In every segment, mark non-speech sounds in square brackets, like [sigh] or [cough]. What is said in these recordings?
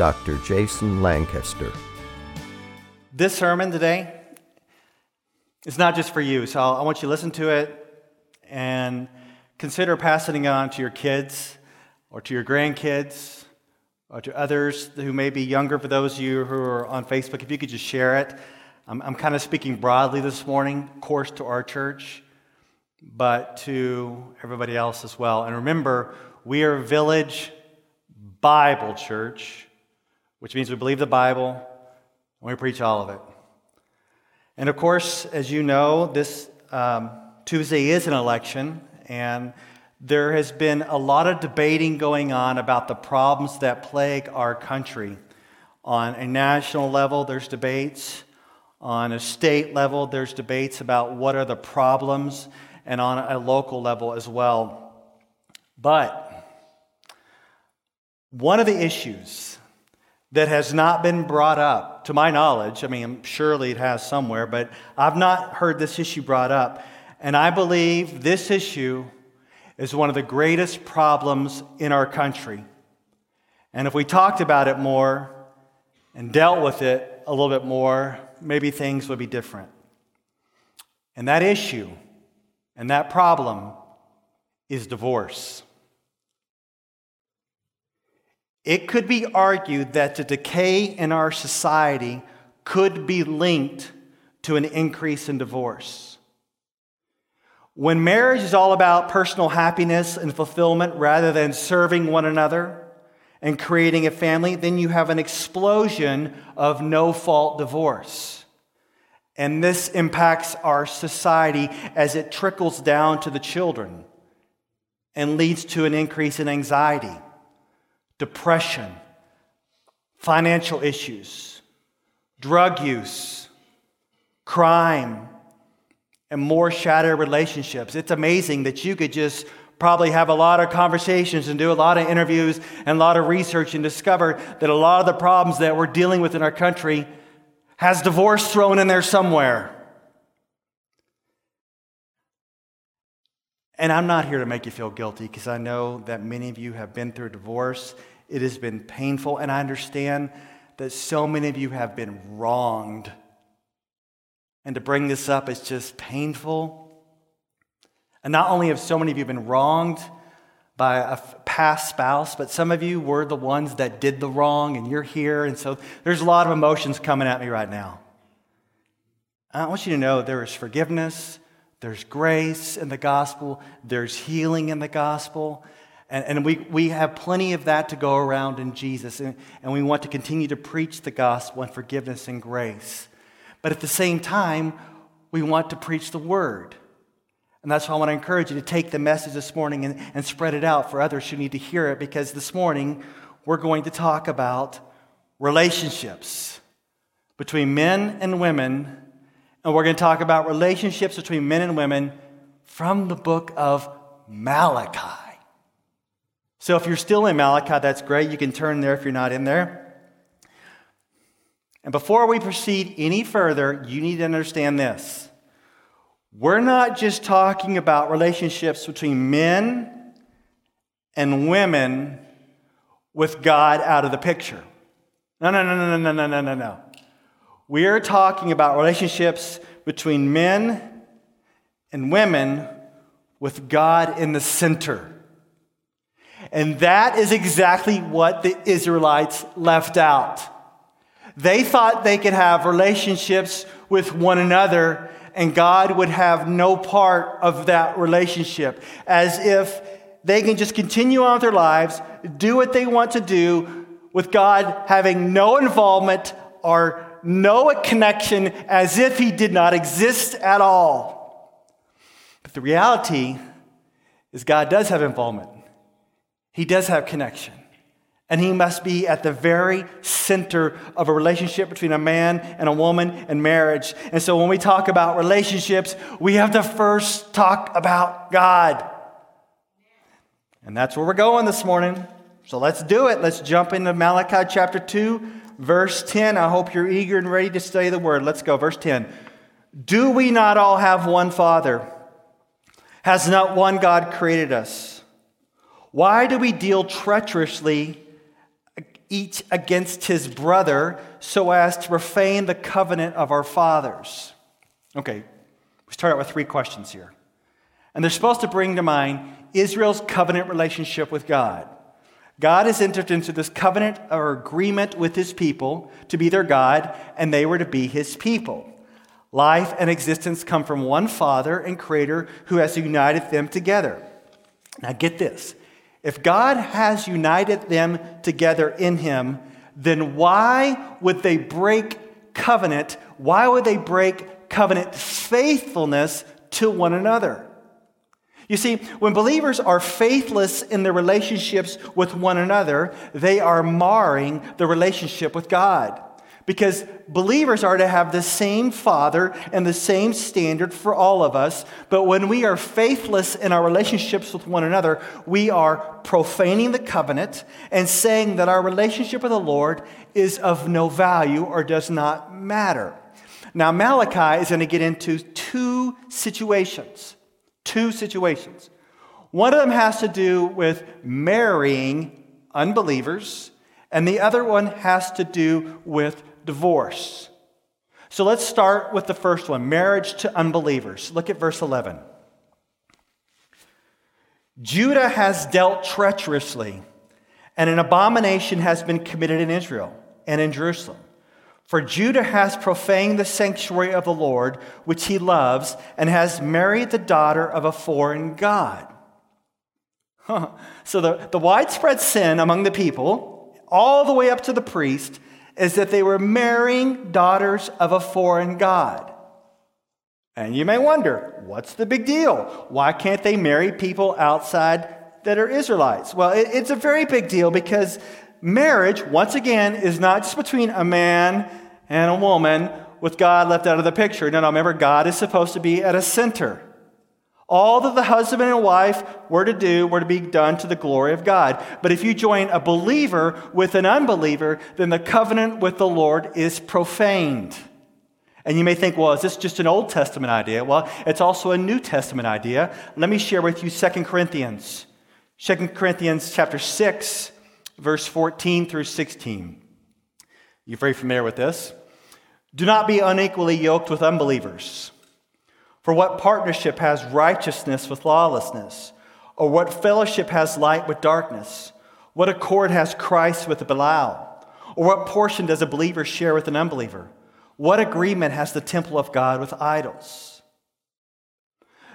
Dr. Jason Lancaster. This sermon today is not just for you, so I want you to listen to it and consider passing it on to your kids or to your grandkids or to others who may be younger. For those of you who are on Facebook, if you could just share it. I'm, I'm kind of speaking broadly this morning, of course, to our church, but to everybody else as well. And remember, we are Village Bible Church which means we believe the Bible and we preach all of it. And of course, as you know, this um, Tuesday is an election, and there has been a lot of debating going on about the problems that plague our country. On a national level, there's debates. On a state level, there's debates about what are the problems, and on a local level as well. But one of the issues that has not been brought up, to my knowledge. I mean, surely it has somewhere, but I've not heard this issue brought up. And I believe this issue is one of the greatest problems in our country. And if we talked about it more and dealt with it a little bit more, maybe things would be different. And that issue and that problem is divorce. It could be argued that the decay in our society could be linked to an increase in divorce. When marriage is all about personal happiness and fulfillment rather than serving one another and creating a family, then you have an explosion of no fault divorce. And this impacts our society as it trickles down to the children and leads to an increase in anxiety depression, financial issues, drug use, crime, and more shattered relationships. It's amazing that you could just probably have a lot of conversations and do a lot of interviews and a lot of research and discover that a lot of the problems that we're dealing with in our country has divorce thrown in there somewhere. And I'm not here to make you feel guilty because I know that many of you have been through divorce. It has been painful, and I understand that so many of you have been wronged. And to bring this up is just painful. And not only have so many of you been wronged by a past spouse, but some of you were the ones that did the wrong, and you're here. And so there's a lot of emotions coming at me right now. I want you to know there is forgiveness, there's grace in the gospel, there's healing in the gospel. And, and we, we have plenty of that to go around in Jesus. And, and we want to continue to preach the gospel and forgiveness and grace. But at the same time, we want to preach the word. And that's why I want to encourage you to take the message this morning and, and spread it out for others who need to hear it, because this morning we're going to talk about relationships between men and women and we're going to talk about relationships between men and women from the book of Malachi. So if you're still in Malachi, that's great. You can turn there if you're not in there. And before we proceed any further, you need to understand this. We're not just talking about relationships between men and women with God out of the picture. No, no, no, no, no, no, no, no, no. We are talking about relationships between men and women with God in the center. And that is exactly what the Israelites left out. They thought they could have relationships with one another and God would have no part of that relationship, as if they can just continue on with their lives, do what they want to do, with God having no involvement or no connection as if he did not exist at all. But the reality is, God does have involvement, he does have connection. And he must be at the very center of a relationship between a man and a woman and marriage. And so when we talk about relationships, we have to first talk about God. And that's where we're going this morning. So let's do it. Let's jump into Malachi chapter 2, verse 10. I hope you're eager and ready to study the word. Let's go. Verse 10. Do we not all have one Father? Has not one God created us? Why do we deal treacherously each against his brother so as to profane the covenant of our fathers? Okay, we start out with three questions here. And they're supposed to bring to mind Israel's covenant relationship with God. God has entered into this covenant or agreement with his people to be their God, and they were to be his people. Life and existence come from one Father and Creator who has united them together. Now, get this if God has united them together in Him, then why would they break covenant? Why would they break covenant faithfulness to one another? You see, when believers are faithless in their relationships with one another, they are marring the relationship with God. Because believers are to have the same Father and the same standard for all of us. But when we are faithless in our relationships with one another, we are profaning the covenant and saying that our relationship with the Lord is of no value or does not matter. Now, Malachi is going to get into two situations. Two situations. One of them has to do with marrying unbelievers, and the other one has to do with divorce. So let's start with the first one marriage to unbelievers. Look at verse 11. Judah has dealt treacherously, and an abomination has been committed in Israel and in Jerusalem. For Judah has profaned the sanctuary of the Lord, which he loves, and has married the daughter of a foreign God. So the, the widespread sin among the people, all the way up to the priest, is that they were marrying daughters of a foreign god. And you may wonder, what's the big deal? Why can't they marry people outside that are Israelites? Well, it's a very big deal because marriage, once again, is not just between a man and a woman with God left out of the picture. No, no, remember, God is supposed to be at a center. All that the husband and wife were to do were to be done to the glory of God. But if you join a believer with an unbeliever, then the covenant with the Lord is profaned. And you may think, well, is this just an Old Testament idea? Well, it's also a New Testament idea. Let me share with you 2 Corinthians. 2 Corinthians chapter 6, verse 14 through 16. You're very familiar with this. Do not be unequally yoked with unbelievers. For what partnership has righteousness with lawlessness? Or what fellowship has light with darkness? What accord has Christ with Belial? Or what portion does a believer share with an unbeliever? What agreement has the temple of God with idols?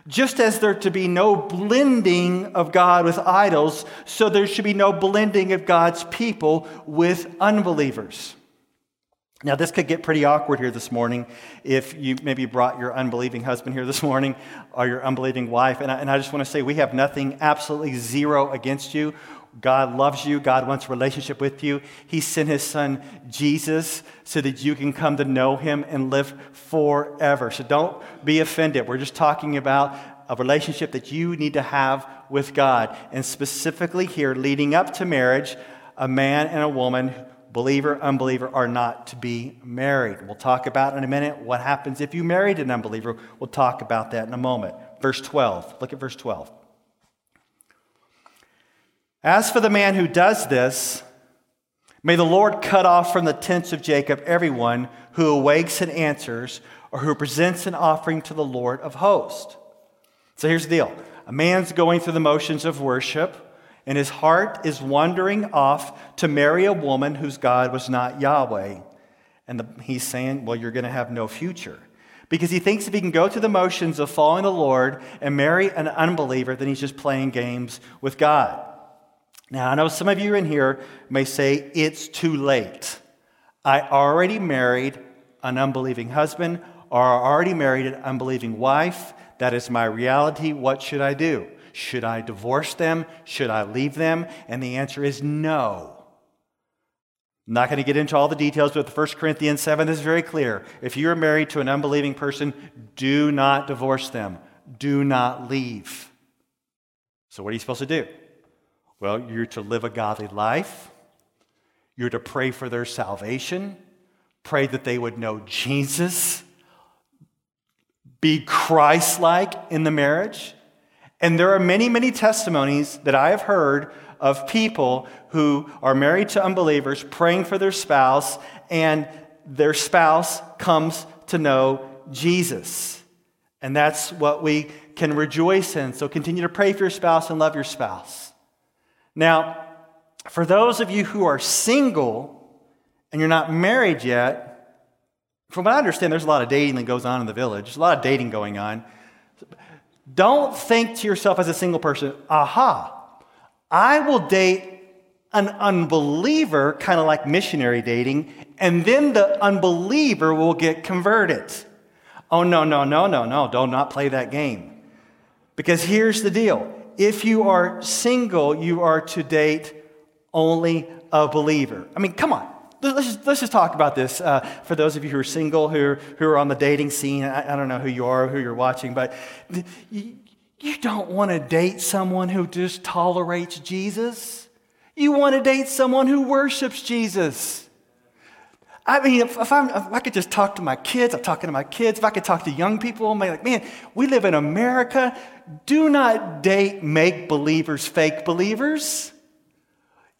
Just as there to be no blending of God with idols, so there should be no blending of God's people with unbelievers. Now, this could get pretty awkward here this morning if you maybe brought your unbelieving husband here this morning or your unbelieving wife. And I, and I just want to say we have nothing, absolutely zero against you. God loves you. God wants a relationship with you. He sent his son Jesus so that you can come to know him and live forever. So don't be offended. We're just talking about a relationship that you need to have with God. And specifically here, leading up to marriage, a man and a woman believer, unbeliever are not to be married. We'll talk about in a minute what happens if you married an unbeliever. We'll talk about that in a moment. Verse 12. Look at verse 12. As for the man who does this, may the Lord cut off from the tents of Jacob everyone who awakes and answers or who presents an offering to the Lord of hosts. So here's the deal a man's going through the motions of worship and his heart is wandering off to marry a woman whose God was not Yahweh. And the, he's saying, Well, you're going to have no future. Because he thinks if he can go through the motions of following the Lord and marry an unbeliever, then he's just playing games with God. Now, I know some of you in here may say, It's too late. I already married an unbelieving husband or I already married an unbelieving wife. That is my reality. What should I do? Should I divorce them? Should I leave them? And the answer is no. I'm not going to get into all the details, but 1 Corinthians 7 is very clear. If you are married to an unbelieving person, do not divorce them, do not leave. So, what are you supposed to do? Well, you're to live a godly life, you're to pray for their salvation, pray that they would know Jesus, be Christ like in the marriage. And there are many, many testimonies that I have heard of people who are married to unbelievers praying for their spouse, and their spouse comes to know Jesus. And that's what we can rejoice in. So continue to pray for your spouse and love your spouse. Now, for those of you who are single and you're not married yet, from what I understand, there's a lot of dating that goes on in the village. There's a lot of dating going on. Don't think to yourself as a single person, aha, I will date an unbeliever, kind of like missionary dating, and then the unbeliever will get converted. Oh, no, no, no, no, no. Do not not play that game. Because here's the deal if you are single, you are to date only a believer. I mean, come on. Let's just, let's just talk about this uh, for those of you who are single, who, who are on the dating scene. I, I don't know who you are, who you're watching, but you, you don't want to date someone who just tolerates Jesus. You want to date someone who worships Jesus. I mean, if, if, if, i could just talk to my kids, I'm talking to my kids. If I could talk to young people, I'm like, man, we live in America. Do not date make believers fake believers.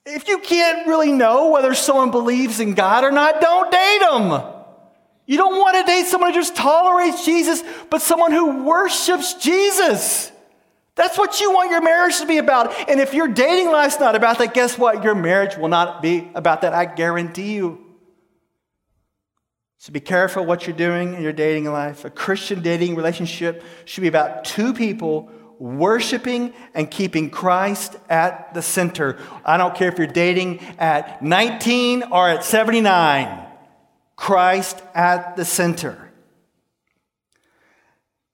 If you can't really know whether someone believes in God or not, don't date them. You don't want to date someone who just tolerates Jesus, but someone who worships Jesus. That's what you want your marriage to be about. And if your dating life's not about that, guess what? Your marriage will not be about that. I guarantee you. So be careful what you're doing in your dating life. A Christian dating relationship should be about two people worshiping and keeping Christ at the center. I don't care if you're dating at 19 or at 79. Christ at the center.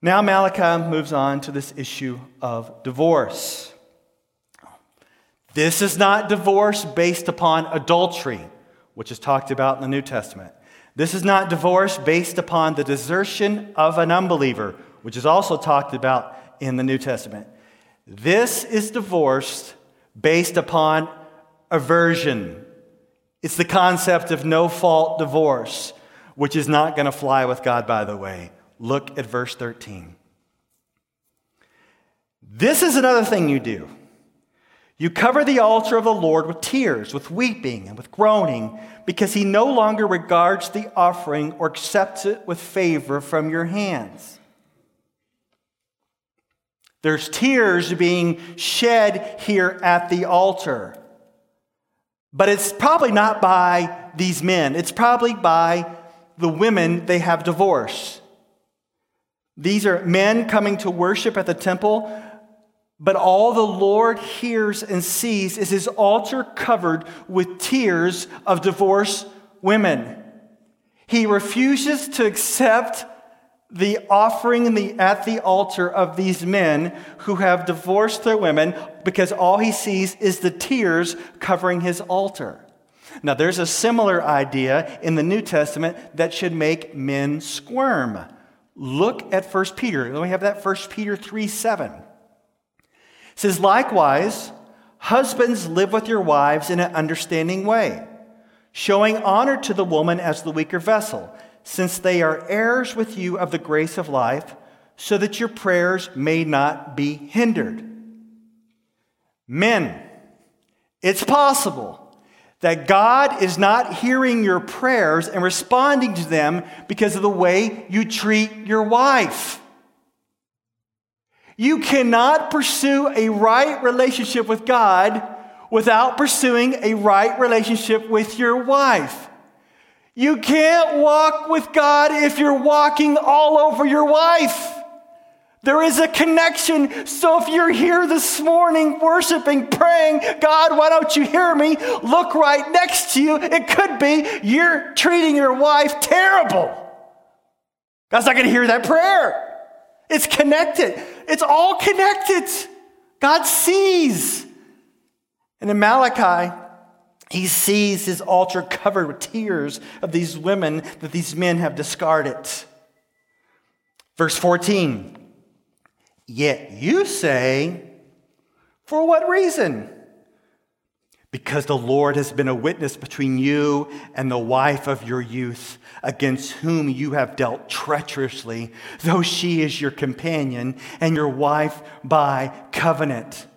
Now, Malachi moves on to this issue of divorce. This is not divorce based upon adultery, which is talked about in the New Testament. This is not divorce based upon the desertion of an unbeliever, which is also talked about in the New Testament. This is divorce based upon aversion, it's the concept of no fault divorce, which is not going to fly with God, by the way. Look at verse 13. This is another thing you do. You cover the altar of the Lord with tears, with weeping, and with groaning, because he no longer regards the offering or accepts it with favor from your hands. There's tears being shed here at the altar. But it's probably not by these men, it's probably by the women they have divorced. These are men coming to worship at the temple, but all the Lord hears and sees is his altar covered with tears of divorced women. He refuses to accept the offering the, at the altar of these men who have divorced their women because all he sees is the tears covering his altar. Now, there's a similar idea in the New Testament that should make men squirm. Look at 1 Peter. Let me have that 1 Peter 3 7. It says, Likewise, husbands live with your wives in an understanding way, showing honor to the woman as the weaker vessel since they are heirs with you of the grace of life, so that your prayers may not be hindered. Men, it's possible that God is not hearing your prayers and responding to them because of the way you treat your wife. You cannot pursue a right relationship with God without pursuing a right relationship with your wife. You can't walk with God if you're walking all over your wife. There is a connection. So if you're here this morning worshiping, praying, God, why don't you hear me? Look right next to you. It could be you're treating your wife terrible. God's not going to hear that prayer. It's connected, it's all connected. God sees. And in Malachi, He sees his altar covered with tears of these women that these men have discarded. Verse 14 Yet you say, For what reason? Because the Lord has been a witness between you and the wife of your youth, against whom you have dealt treacherously, though she is your companion and your wife by covenant.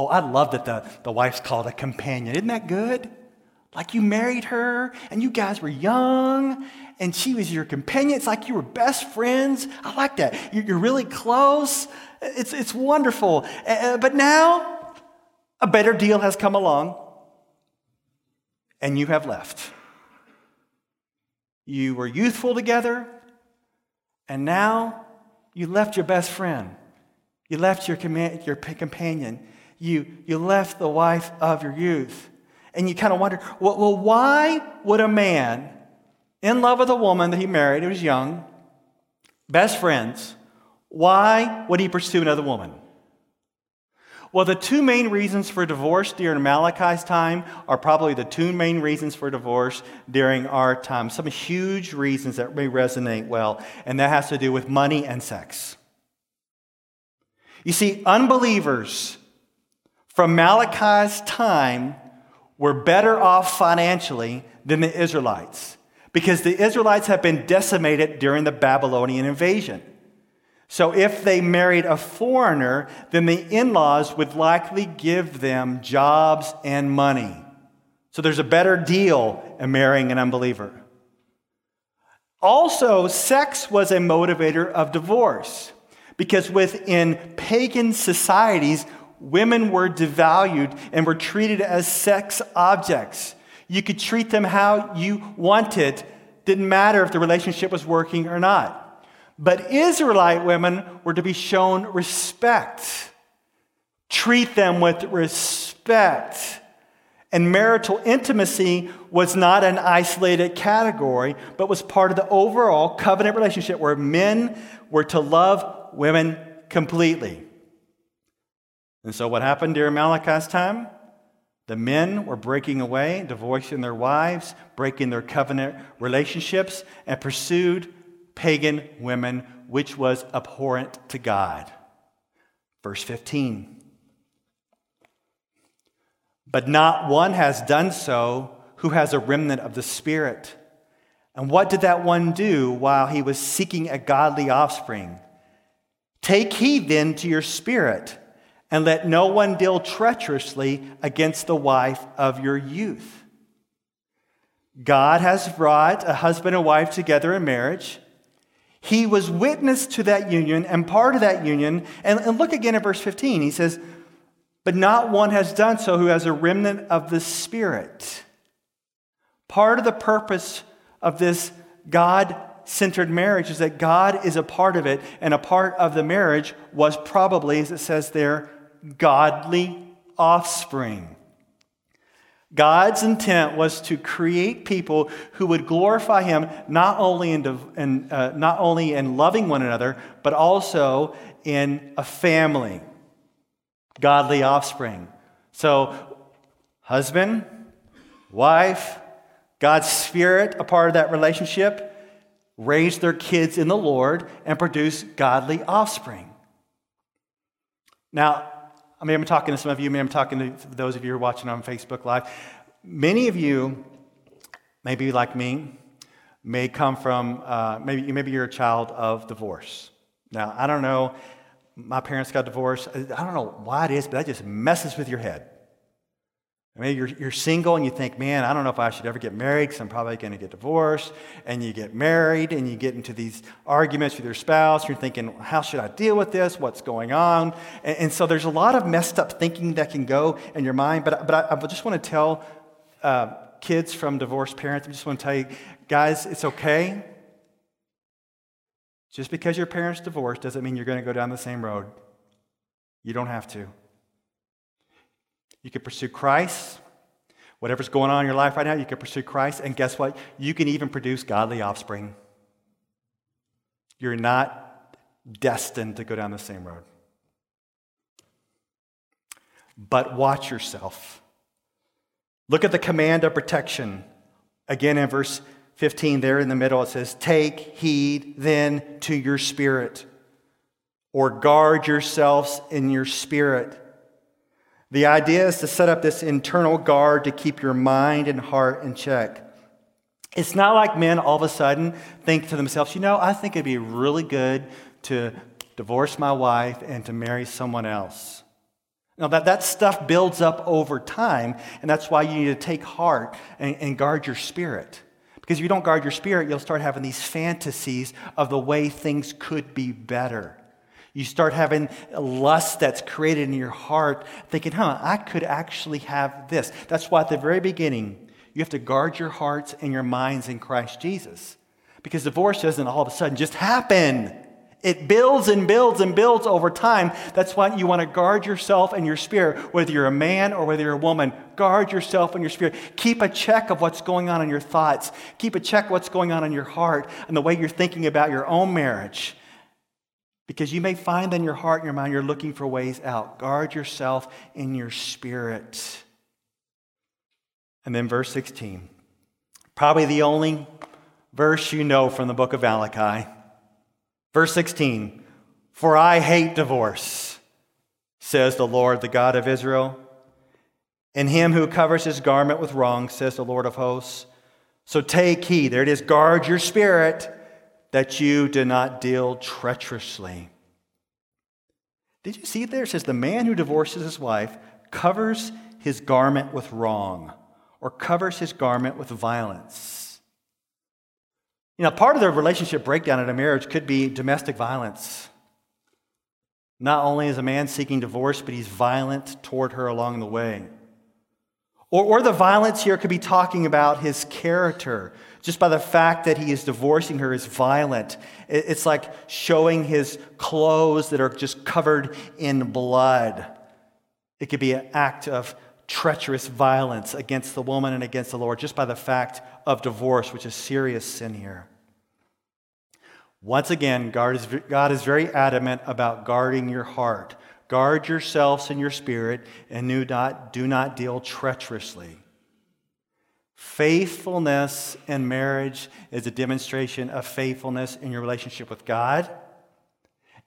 Oh, I love that the, the wife's called a companion. Isn't that good? Like you married her and you guys were young and she was your companion. It's like you were best friends. I like that. You're really close. It's, it's wonderful. But now a better deal has come along and you have left. You were youthful together and now you left your best friend. You left your, com- your companion you, you left the wife of your youth. And you kind of wonder, well, well, why would a man in love with a woman that he married, who was young, best friends, why would he pursue another woman? Well, the two main reasons for divorce during Malachi's time are probably the two main reasons for divorce during our time. Some huge reasons that may resonate well, and that has to do with money and sex. You see, unbelievers from Malachi's time were better off financially than the Israelites because the Israelites had been decimated during the Babylonian invasion. So if they married a foreigner, then the in laws would likely give them jobs and money. So there's a better deal in marrying an unbeliever. Also, sex was a motivator of divorce because within pagan societies, women were devalued and were treated as sex objects. You could treat them how you wanted, didn't matter if the relationship was working or not. But Israelite women were to be shown respect. Treat them with respect. And marital intimacy was not an isolated category, but was part of the overall covenant relationship where men were to love women completely. And so, what happened during Malachi's time? The men were breaking away, divorcing their wives, breaking their covenant relationships, and pursued pagan women, which was abhorrent to God. Verse 15. But not one has done so who has a remnant of the Spirit. And what did that one do while he was seeking a godly offspring? Take heed then to your spirit and let no one deal treacherously against the wife of your youth. God has brought a husband and wife together in marriage. He was witness to that union and part of that union. And, and look again at verse 15. He says, But not one has done so who has a remnant of the Spirit. Part of the purpose of this God centered marriage is that God is a part of it, and a part of the marriage was probably, as it says there, godly offspring. God's intent was to create people who would glorify Him not only in, in uh, not only in loving one another, but also in a family. Godly offspring. So, husband, wife, God's Spirit, a part of that relationship, raise their kids in the Lord and produce godly offspring. Now, I mean, I'm talking to some of you, maybe I'm talking to those of you who are watching on Facebook Live. Many of you, maybe like me, may come from, uh, maybe, maybe you're a child of divorce. Now, I don't know, my parents got divorced. I don't know why it is, but that just messes with your head. Maybe you're, you're single and you think, man, I don't know if I should ever get married because I'm probably going to get divorced. And you get married and you get into these arguments with your spouse. You're thinking, how should I deal with this? What's going on? And, and so there's a lot of messed up thinking that can go in your mind. But, but I, I just want to tell uh, kids from divorced parents, I just want to tell you, guys, it's okay. Just because your parents divorced doesn't mean you're going to go down the same road. You don't have to. You can pursue Christ. Whatever's going on in your life right now, you can pursue Christ. And guess what? You can even produce godly offspring. You're not destined to go down the same road. But watch yourself. Look at the command of protection. Again, in verse 15, there in the middle, it says, Take heed then to your spirit, or guard yourselves in your spirit. The idea is to set up this internal guard to keep your mind and heart in check. It's not like men all of a sudden think to themselves, you know, I think it'd be really good to divorce my wife and to marry someone else. Now, that, that stuff builds up over time, and that's why you need to take heart and, and guard your spirit. Because if you don't guard your spirit, you'll start having these fantasies of the way things could be better. You start having lust that's created in your heart, thinking, huh, I could actually have this. That's why at the very beginning, you have to guard your hearts and your minds in Christ Jesus. Because divorce doesn't all of a sudden just happen. It builds and builds and builds over time. That's why you want to guard yourself and your spirit, whether you're a man or whether you're a woman. Guard yourself and your spirit. Keep a check of what's going on in your thoughts. Keep a check what's going on in your heart and the way you're thinking about your own marriage. Because you may find in your heart and your mind you're looking for ways out. Guard yourself in your spirit. And then verse 16. Probably the only verse you know from the book of Malachi. Verse 16. For I hate divorce, says the Lord, the God of Israel. And him who covers his garment with wrong, says the Lord of hosts. So take heed, there it is, guard your spirit that you do not deal treacherously. Did you see there? It says, The man who divorces his wife covers his garment with wrong or covers his garment with violence. You know, part of the relationship breakdown in a marriage could be domestic violence. Not only is a man seeking divorce, but he's violent toward her along the way. Or, or the violence here could be talking about his character. Just by the fact that he is divorcing her is violent. It's like showing his clothes that are just covered in blood. It could be an act of treacherous violence against the woman and against the Lord just by the fact of divorce, which is serious sin here. Once again, God is, God is very adamant about guarding your heart. Guard yourselves in your spirit and do not, do not deal treacherously. Faithfulness in marriage is a demonstration of faithfulness in your relationship with God.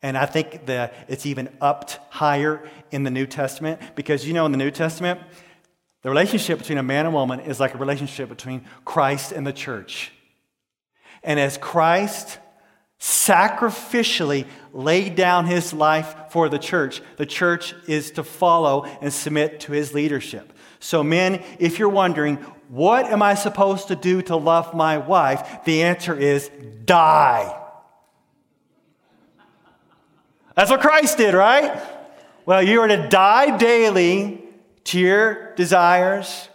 And I think that it's even upped higher in the New Testament because you know, in the New Testament, the relationship between a man and woman is like a relationship between Christ and the church. And as Christ sacrificially laid down his life for the church. The church is to follow and submit to his leadership. So, men, if you're wondering, what am I supposed to do to love my wife? The answer is die. That's what Christ did, right? Well, you are to die daily to your desires.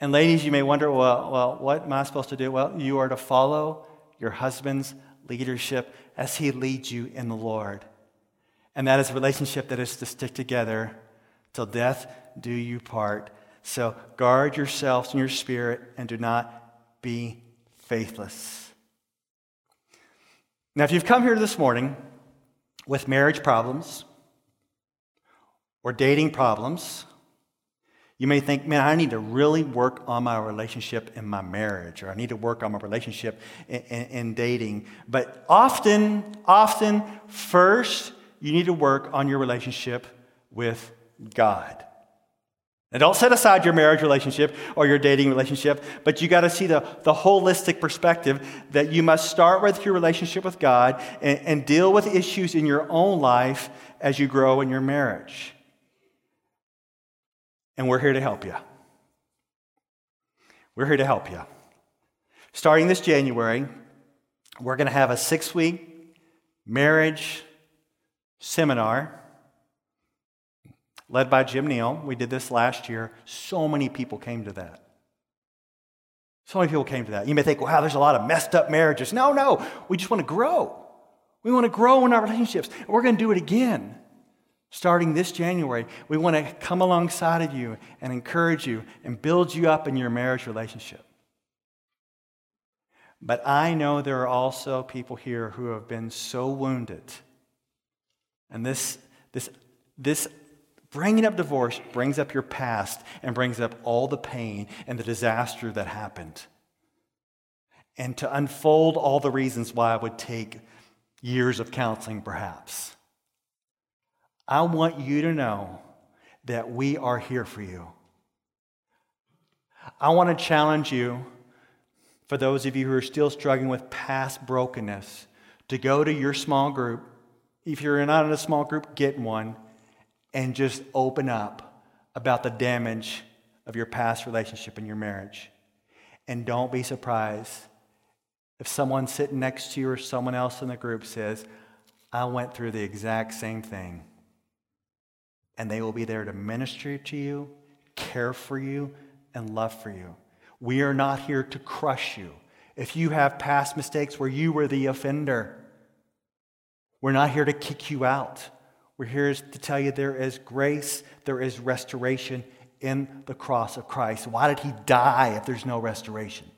And ladies, you may wonder, well, well, what am I supposed to do? Well, you are to follow your husband's leadership as He leads you in the Lord. And that is a relationship that is to stick together till death do you part. So guard yourselves in your spirit and do not be faithless. Now, if you've come here this morning with marriage problems or dating problems, you may think, man, I need to really work on my relationship in my marriage, or I need to work on my relationship in, in, in, dating. But often, often, first, you need to work on your relationship with God. And don't set aside your marriage relationship or your dating relationship, but you got to see the, the holistic perspective that you must start with your relationship with God and, and deal with issues in your own life as you grow in your marriage and we're here to help you. We're here to help you. Starting this January, we're going to have a six week marriage seminar led by Jim Neal. We did this last year. So many people came to that. So many people came to that. You may think, wow, there's a lot of messed up marriages. No, no. We just want to grow. We want to grow in our relationships. We're going to do it again starting this January, we want to come alongside of you and encourage you and build you up in your marriage relationship. But I know there are also people here who have been so wounded. And this, this, this Bringing up divorce brings up your past and brings up all the pain and the disaster that happened. And to unfold all the reasons why it would take years of counseling, perhaps. I want you to know that we are here for you. I want to challenge you, for those of you who are still struggling with past brokenness, to go to your small group. If you're not in a small group, get one and just open up about the damage of your past relationship and your marriage. And don't be surprised if someone sitting next to you or someone else in the group says, I went through the exact same thing. And they will be there to minister to you, care for you, and love for you. We are not here to crush you. If you have past mistakes where you were the offender, we're not here to kick you out. We're here to tell you there is grace, there is restoration in the cross of Christ. Why did he die if there's no restoration?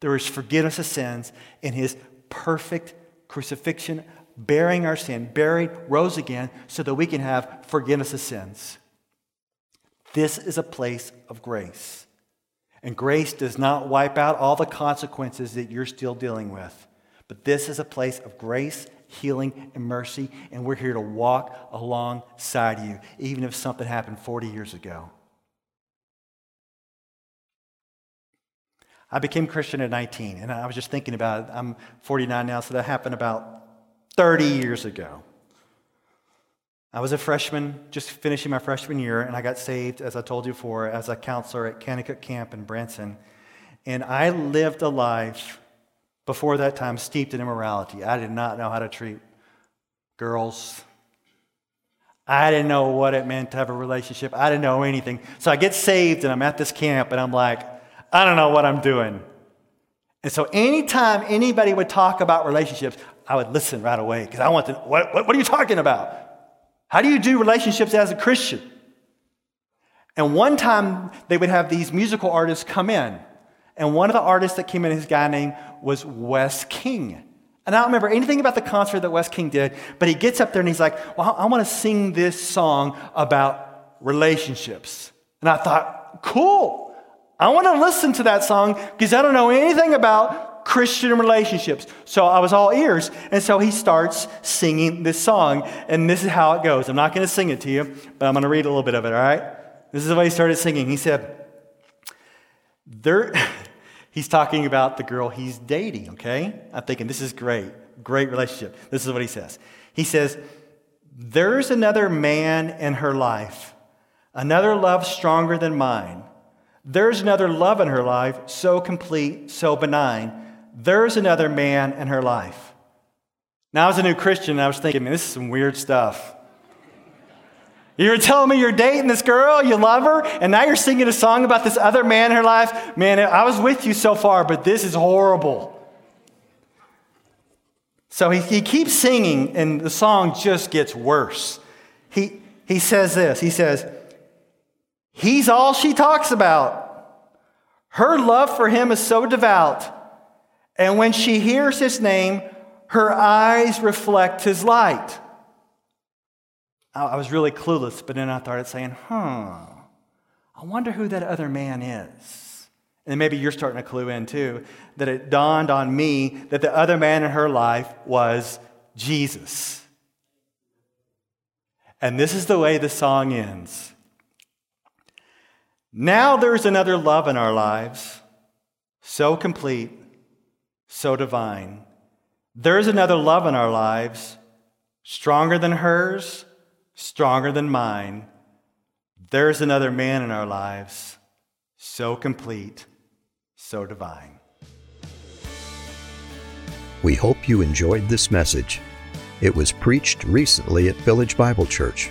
There is forgiveness of sins in his perfect crucifixion, bearing our sin, buried, rose again, so that we can have forgiveness of sins. This is a place of grace. And grace does not wipe out all the consequences that you're still dealing with. But this is a place of grace healing, and mercy, and we're here to walk alongside you, even if something happened 40 years ago. I became Christian at 19, and I was just thinking about it. I'm 49 now, so that happened about 30 years ago. I was a freshman, just finishing my freshman year, and I got saved, as I told you before, as a counselor at Kanakuk Camp in Branson. And I lived a life before that time steeped in immorality. I did not know how to treat girls. I didn't know what it meant to have a relationship. I didn't know anything. So I get saved and I'm at this camp and I'm like, I don't know what I'm doing. And so anytime anybody would talk about relationships, I would listen right away because I want to, what, what, what are you talking about? How do you do relationships as a Christian? And one time they would have these musical artists come in. And one of the artists that came in, his guy name was Wes King. And I don't remember anything about the concert that Wes King did, but he gets up there and he's like, Well, I want to sing this song about relationships. And I thought, Cool. I want to listen to that song because I don't know anything about Christian relationships. So I was all ears. And so he starts singing this song. And this is how it goes. I'm not going to sing it to you, but I'm going to read a little bit of it, all right? This is what he started singing. He said, There. [laughs] He's talking about the girl he's dating, okay? I'm thinking, this is great. Great relationship. This is what he says. He says, There's another man in her life, another love stronger than mine. There's another love in her life, so complete, so benign. There's another man in her life. Now, as a new Christian, I was thinking, this is some weird stuff. You're telling me you're dating this girl, you love her, and now you're singing a song about this other man in her life? Man, I was with you so far, but this is horrible. So he, he keeps singing, and the song just gets worse. He, he says this He says, He's all she talks about. Her love for him is so devout. And when she hears his name, her eyes reflect his light. I was really clueless, but then I started saying, huh, I wonder who that other man is. And maybe you're starting to clue in too, that it dawned on me that the other man in her life was Jesus. And this is the way the song ends. Now there's another love in our lives, so complete, so divine. There's another love in our lives, stronger than hers stronger than mine, there's another man in our lives, so complete, so divine. We hope you enjoyed this message. It was preached recently at Village Bible Church.